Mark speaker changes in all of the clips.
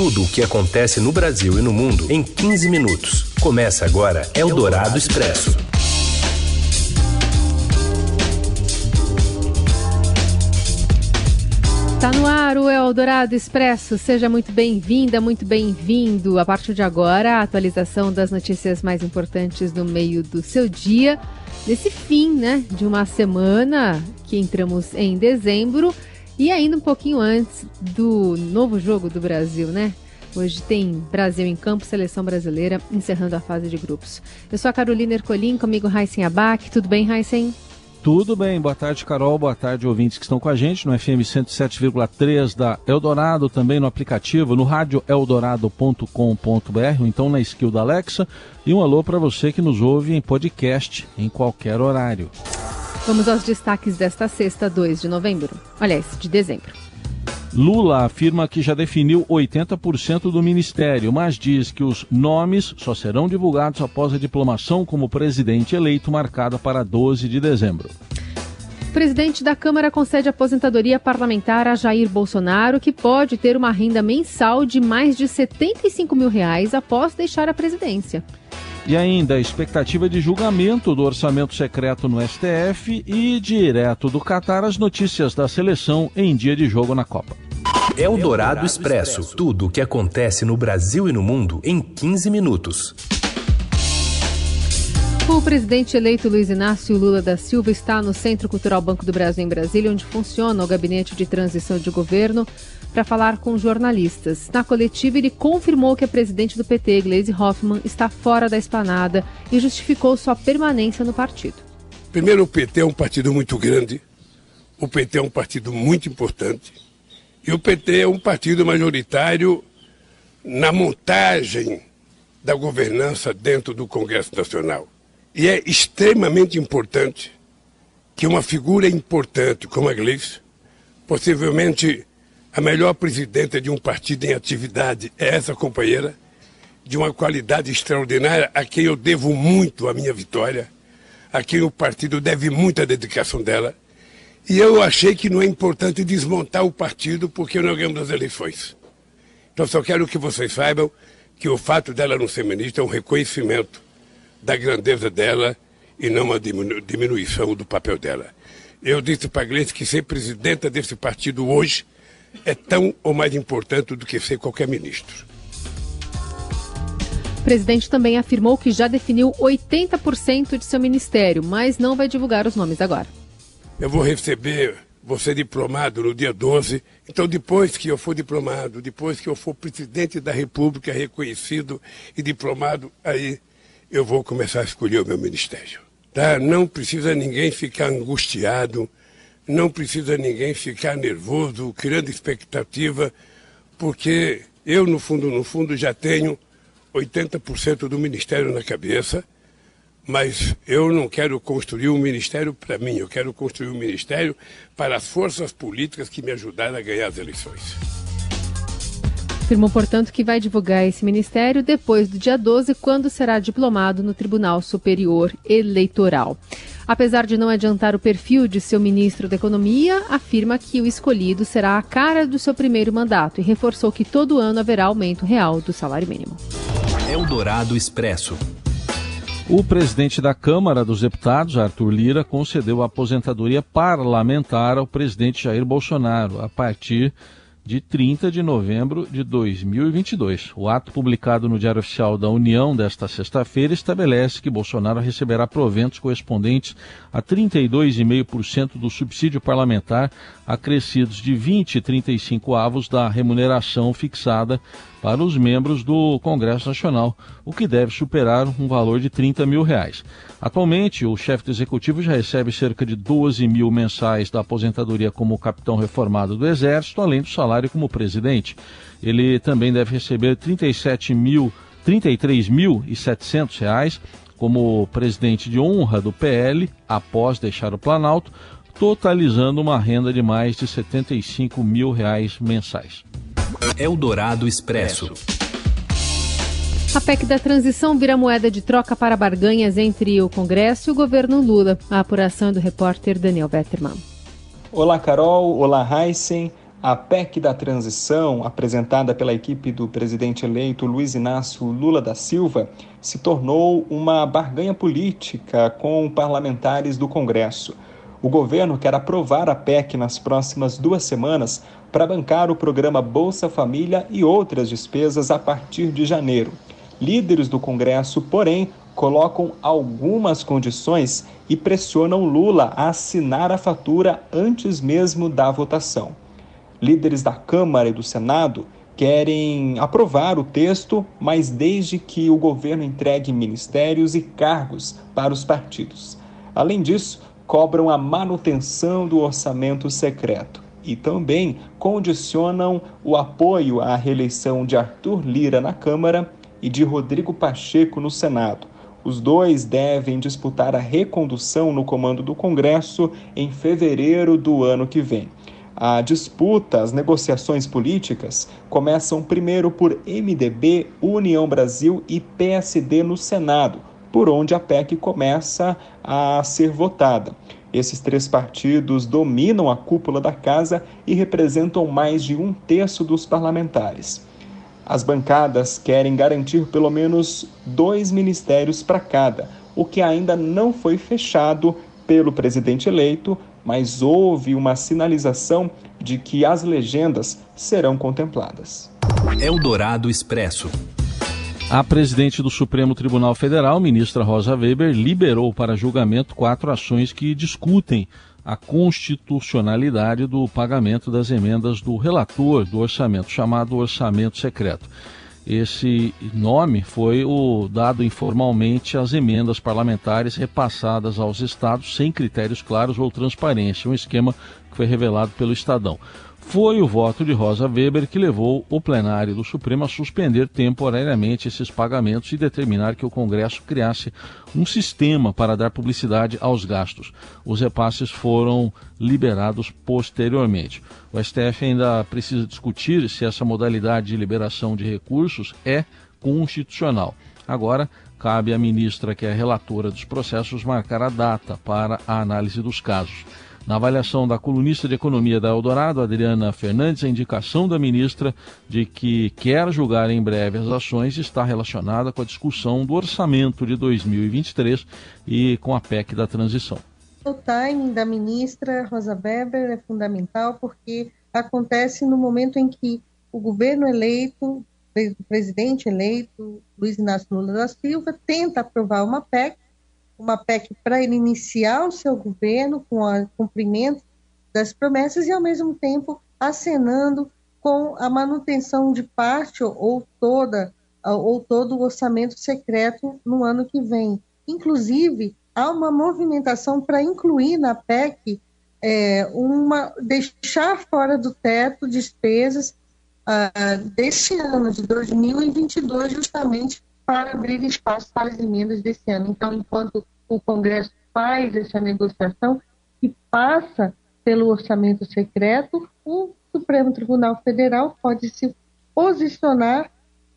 Speaker 1: Tudo o que acontece no Brasil e no mundo em 15 minutos. Começa agora Eldorado Expresso.
Speaker 2: Tá no ar o Eldorado Expresso. Seja muito bem-vinda, muito bem-vindo. A partir de agora, a atualização das notícias mais importantes no meio do seu dia. Nesse fim, né, de uma semana que entramos em dezembro e ainda um pouquinho antes do novo jogo do Brasil, né? Hoje tem Brasil em campo, seleção brasileira, encerrando a fase de grupos. Eu sou a Carolina Ercolim, comigo Raíssen Abac. Tudo bem, Raíssen?
Speaker 3: Tudo bem, boa tarde, Carol. Boa tarde, ouvintes que estão com a gente no FM 107,3 da Eldorado, também no aplicativo, no rádio eldorado.com.br, ou então na skill da Alexa. E um alô para você que nos ouve em podcast em qualquer horário.
Speaker 2: Vamos aos destaques desta sexta, 2 de novembro. Aliás, de dezembro.
Speaker 3: Lula afirma que já definiu 80% do ministério, mas diz que os nomes só serão divulgados após a diplomação como presidente eleito marcada para 12 de dezembro.
Speaker 2: O presidente da Câmara concede aposentadoria parlamentar a Jair Bolsonaro, que pode ter uma renda mensal de mais de 75 mil reais após deixar a presidência.
Speaker 3: E ainda a expectativa de julgamento do orçamento secreto no STF e direto do Catar as notícias da seleção em dia de jogo na Copa.
Speaker 1: É o Dourado Expresso. Tudo o que acontece no Brasil e no mundo em 15 minutos.
Speaker 2: O presidente eleito Luiz Inácio Lula da Silva está no Centro Cultural Banco do Brasil em Brasília, onde funciona o gabinete de transição de governo para falar com jornalistas. Na coletiva, ele confirmou que a presidente do PT, Gleisi Hoffmann, está fora da esplanada e justificou sua permanência no partido.
Speaker 4: Primeiro, o PT é um partido muito grande, o PT é um partido muito importante e o PT é um partido majoritário na montagem da governança dentro do Congresso Nacional. E é extremamente importante que uma figura importante como a Gleisi, possivelmente a melhor presidenta de um partido em atividade é essa companheira, de uma qualidade extraordinária, a quem eu devo muito a minha vitória, a quem o partido deve muita dedicação dela. E eu achei que não é importante desmontar o partido porque nós ganhamos as eleições. Então só quero que vocês saibam que o fato dela não ser ministra é um reconhecimento da grandeza dela e não uma diminuição do papel dela. Eu disse para a Gleice que ser presidenta desse partido hoje é tão ou mais importante do que ser qualquer ministro.
Speaker 2: O presidente também afirmou que já definiu 80% de seu ministério, mas não vai divulgar os nomes agora.
Speaker 4: Eu vou receber você diplomado no dia 12. Então, depois que eu for diplomado, depois que eu for presidente da República reconhecido e diplomado, aí eu vou começar a escolher o meu ministério. Tá? Não precisa ninguém ficar angustiado não precisa ninguém ficar nervoso, criando expectativa, porque eu, no fundo, no fundo, já tenho 80% do ministério na cabeça, mas eu não quero construir um ministério para mim, eu quero construir um ministério para as forças políticas que me ajudaram a ganhar as eleições.
Speaker 2: Afirmou, portanto, que vai divulgar esse ministério depois do dia 12, quando será diplomado no Tribunal Superior Eleitoral. Apesar de não adiantar o perfil de seu ministro da Economia, afirma que o escolhido será a cara do seu primeiro mandato e reforçou que todo ano haverá aumento real do salário mínimo.
Speaker 1: Eldorado Expresso.
Speaker 3: O presidente da Câmara dos Deputados, Arthur Lira, concedeu a aposentadoria parlamentar ao presidente Jair Bolsonaro a partir de 30 de novembro de 2022. O ato publicado no Diário Oficial da União desta sexta-feira estabelece que Bolsonaro receberá proventos correspondentes a 32,5% do subsídio parlamentar, acrescidos de 20 e 35 avos da remuneração fixada para os membros do Congresso Nacional, o que deve superar um valor de 30 mil reais. Atualmente, o chefe do executivo já recebe cerca de 12 mil mensais da aposentadoria como capitão reformado do Exército, além do salário como presidente. Ele também deve receber 37 mil, 33.700 reais como presidente de honra do PL após deixar o Planalto, totalizando uma renda de mais de 75 mil reais mensais.
Speaker 1: Eldorado Expresso.
Speaker 2: A PEC da transição vira moeda de troca para barganhas entre o Congresso e o governo Lula. A apuração é do repórter Daniel Vetterman.
Speaker 5: Olá, Carol. Olá, Heisen. A PEC da transição, apresentada pela equipe do presidente eleito Luiz Inácio Lula da Silva, se tornou uma barganha política com parlamentares do Congresso. O governo quer aprovar a PEC nas próximas duas semanas para bancar o programa Bolsa Família e outras despesas a partir de janeiro. Líderes do Congresso, porém, colocam algumas condições e pressionam Lula a assinar a fatura antes mesmo da votação líderes da Câmara e do Senado querem aprovar o texto, mas desde que o governo entregue ministérios e cargos para os partidos. Além disso, cobram a manutenção do orçamento secreto e também condicionam o apoio à reeleição de Arthur Lira na Câmara e de Rodrigo Pacheco no Senado. Os dois devem disputar a recondução no comando do Congresso em fevereiro do ano que vem. A disputa, as negociações políticas começam primeiro por MDB, União Brasil e PSD no Senado, por onde a PEC começa a ser votada. Esses três partidos dominam a cúpula da casa e representam mais de um terço dos parlamentares. As bancadas querem garantir pelo menos dois ministérios para cada, o que ainda não foi fechado pelo presidente eleito, mas houve uma sinalização de que as legendas serão contempladas.
Speaker 1: Eldorado Expresso.
Speaker 3: A presidente do Supremo Tribunal Federal, ministra Rosa Weber, liberou para julgamento quatro ações que discutem a constitucionalidade do pagamento das emendas do relator do orçamento, chamado orçamento secreto. Esse nome foi o dado informalmente às emendas parlamentares repassadas aos estados sem critérios claros ou transparência, um esquema que foi revelado pelo Estadão. Foi o voto de Rosa Weber que levou o plenário do Supremo a suspender temporariamente esses pagamentos e determinar que o Congresso criasse um sistema para dar publicidade aos gastos. Os repasses foram liberados posteriormente. O STF ainda precisa discutir se essa modalidade de liberação de recursos é constitucional. Agora, cabe à ministra, que é relatora dos processos, marcar a data para a análise dos casos. Na avaliação da colunista de economia da Eldorado, Adriana Fernandes, a indicação da ministra de que quer julgar em breve as ações está relacionada com a discussão do orçamento de 2023 e com a PEC da transição.
Speaker 6: O timing da ministra Rosa Weber é fundamental porque acontece no momento em que o governo eleito, o presidente eleito, Luiz Inácio Lula da Silva, tenta aprovar uma PEC uma PEC para ele iniciar o seu governo com o cumprimento das promessas e, ao mesmo tempo, acenando com a manutenção de parte ou toda ou todo o orçamento secreto no ano que vem. Inclusive, há uma movimentação para incluir na PEC é, uma deixar fora do teto despesas uh, desse ano de 2022, justamente para abrir espaço para as emendas desse ano. Então, enquanto o Congresso faz essa negociação e passa pelo orçamento secreto, o Supremo Tribunal Federal pode se posicionar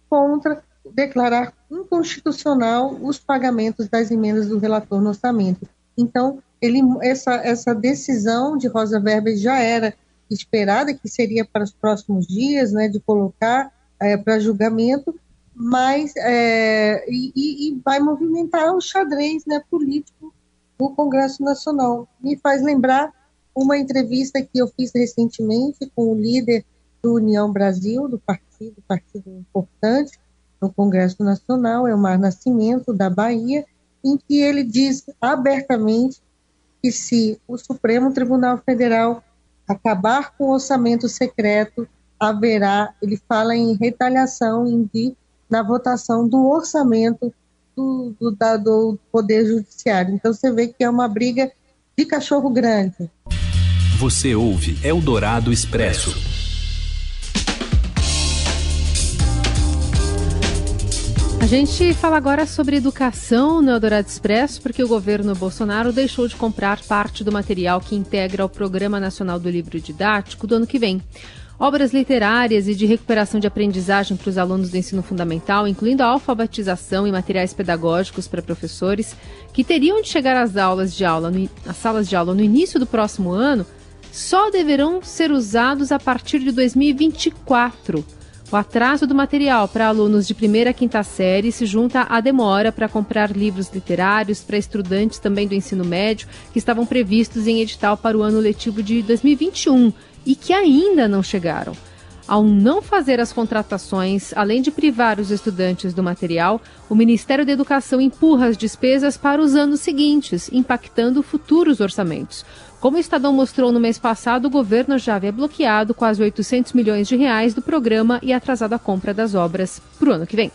Speaker 6: contra, declarar inconstitucional os pagamentos das emendas do relator no orçamento. Então, ele, essa, essa decisão de Rosa Weber já era esperada, que seria para os próximos dias, né, de colocar é, para julgamento, mas é, e, e, vai movimentar o xadrez né, político do Congresso Nacional. Me faz lembrar uma entrevista que eu fiz recentemente com o líder do União Brasil, do partido, partido importante no Congresso Nacional, Elmar Nascimento, da Bahia, em que ele diz abertamente que se o Supremo Tribunal Federal acabar com o orçamento secreto, haverá, ele fala em retaliação, em de na votação do orçamento do, do, da, do Poder Judiciário. Então você vê que é uma briga de cachorro grande.
Speaker 1: Você ouve Eldorado Expresso.
Speaker 2: A gente fala agora sobre educação no Eldorado Expresso, porque o governo Bolsonaro deixou de comprar parte do material que integra o Programa Nacional do Livro Didático do ano que vem. Obras literárias e de recuperação de aprendizagem para os alunos do ensino fundamental, incluindo a alfabetização e materiais pedagógicos para professores, que teriam de chegar às aulas de aula, no, às salas de aula no início do próximo ano, só deverão ser usados a partir de 2024. O atraso do material para alunos de primeira a quinta série se junta à demora para comprar livros literários para estudantes também do ensino médio que estavam previstos em edital para o ano letivo de 2021 e que ainda não chegaram. Ao não fazer as contratações, além de privar os estudantes do material, o Ministério da Educação empurra as despesas para os anos seguintes, impactando futuros orçamentos. Como o Estadão mostrou no mês passado, o governo já havia bloqueado quase 800 milhões de reais do programa e atrasado a compra das obras para o ano que vem.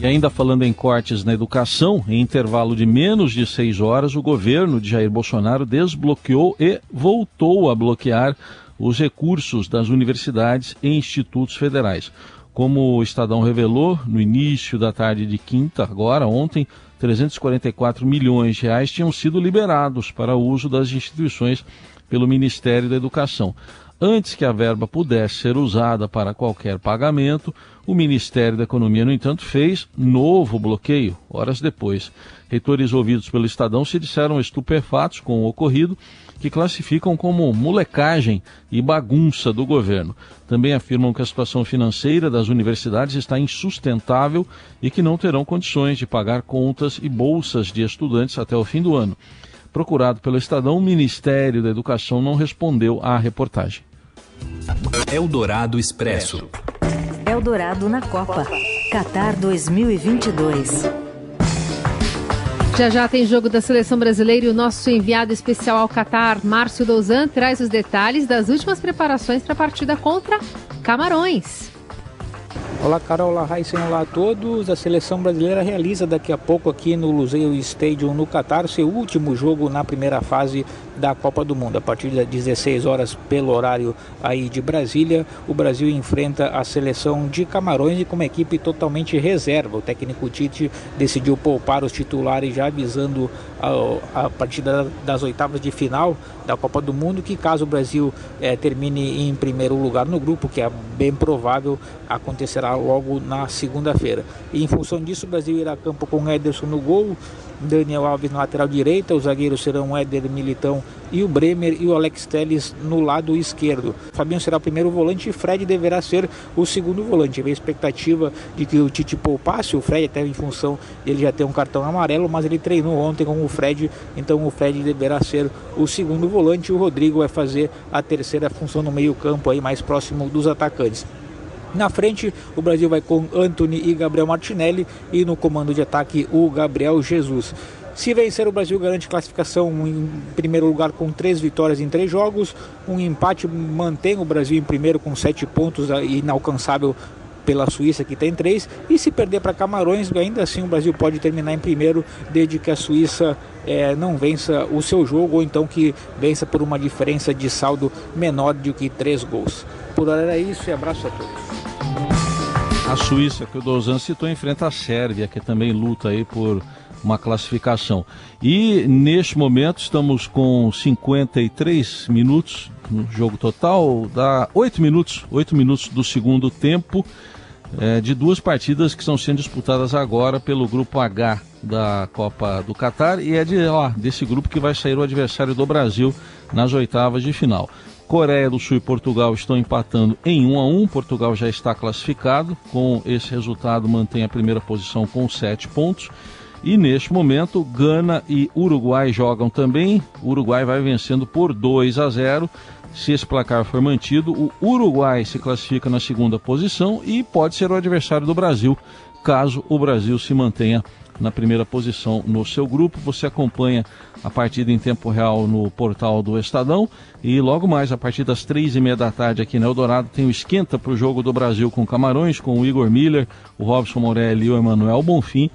Speaker 3: E ainda falando em cortes na educação, em intervalo de menos de seis horas, o governo de Jair Bolsonaro desbloqueou e voltou a bloquear os recursos das universidades e institutos federais. Como o Estadão revelou no início da tarde de quinta, agora, ontem, 344 milhões de reais tinham sido liberados para o uso das instituições pelo Ministério da Educação. Antes que a verba pudesse ser usada para qualquer pagamento, o Ministério da Economia, no entanto, fez novo bloqueio, horas depois. Reitores ouvidos pelo Estadão se disseram estupefatos com o ocorrido, que classificam como molecagem e bagunça do governo. Também afirmam que a situação financeira das universidades está insustentável e que não terão condições de pagar contas e bolsas de estudantes até o fim do ano. Procurado pelo Estadão, o Ministério da Educação não respondeu à reportagem.
Speaker 1: Eldorado Expresso.
Speaker 7: Eldorado na Copa. Qatar 2022.
Speaker 2: Já já tem jogo da seleção brasileira e o nosso enviado especial ao Catar, Márcio Douzan, traz os detalhes das últimas preparações para a partida contra Camarões.
Speaker 8: Olá Carol, olá Raíssen, olá a todos. A seleção brasileira realiza daqui a pouco aqui no Luseio Stadium no Catar seu último jogo na primeira fase da Copa do Mundo. A partir das 16 horas pelo horário aí de Brasília, o Brasil enfrenta a seleção de Camarões e com uma equipe totalmente reserva. O técnico Tite decidiu poupar os titulares já avisando a, a partida das oitavas de final da Copa do Mundo que caso o Brasil é, termine em primeiro lugar no grupo, que é bem provável acontecerá logo na segunda-feira. E em função disso, o Brasil irá a campo com Ederson no gol, Daniel Alves na lateral direita, os zagueiros serão o Éder Militão e o Bremer e o Alex Telles no lado esquerdo. Fabinho será o primeiro volante e Fred deverá ser o segundo volante. Havia expectativa de que o Tite poupasse o Fred, até em função dele já ter um cartão amarelo, mas ele treinou ontem com o Fred, então o Fred deverá ser o segundo volante e o Rodrigo vai fazer a terceira função no meio-campo aí mais próximo dos atacantes. Na frente, o Brasil vai com Anthony e Gabriel Martinelli e no comando de ataque o Gabriel Jesus. Se vencer, o Brasil garante classificação em primeiro lugar com três vitórias em três jogos. Um empate mantém o Brasil em primeiro com sete pontos, inalcançável pela Suíça, que tem três. E se perder para Camarões, ainda assim o Brasil pode terminar em primeiro, desde que a Suíça é, não vença o seu jogo, ou então que vença por uma diferença de saldo menor do que três gols. Por hora era isso e abraço a todos.
Speaker 3: A Suíça, que o Dozan citou, enfrenta a Sérvia, que também luta aí por uma classificação. E neste momento estamos com 53 minutos no jogo total, dá 8 minutos, 8 minutos do segundo tempo é, de duas partidas que estão sendo disputadas agora pelo grupo H da Copa do Catar e é de lá, desse grupo que vai sair o adversário do Brasil nas oitavas de final. Coreia do Sul e Portugal estão empatando em 1 a 1. Portugal já está classificado. Com esse resultado, mantém a primeira posição com 7 pontos. E neste momento, Gana e Uruguai jogam também. Uruguai vai vencendo por 2 a 0. Se esse placar for mantido, o Uruguai se classifica na segunda posição e pode ser o adversário do Brasil, caso o Brasil se mantenha na primeira posição no seu grupo. Você acompanha a partida em tempo real no portal do Estadão e logo mais a partir das três e meia da tarde aqui na Eldorado tem o esquenta para o jogo do Brasil com Camarões, com o Igor Miller, o Robson Morelli e o Emanuel Bonfim.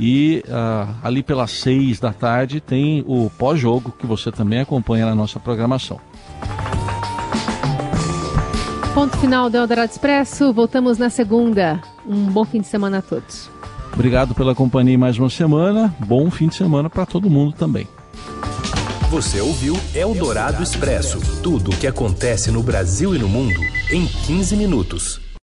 Speaker 3: E uh, ali pelas seis da tarde tem o pós-jogo que você também acompanha na nossa programação.
Speaker 2: Ponto final do Eldorado Expresso. Voltamos na segunda. Um bom fim de semana a todos.
Speaker 3: Obrigado pela companhia em mais uma semana. Bom fim de semana para todo mundo também.
Speaker 1: Você ouviu Eldorado Expresso tudo o que acontece no Brasil e no mundo em 15 minutos.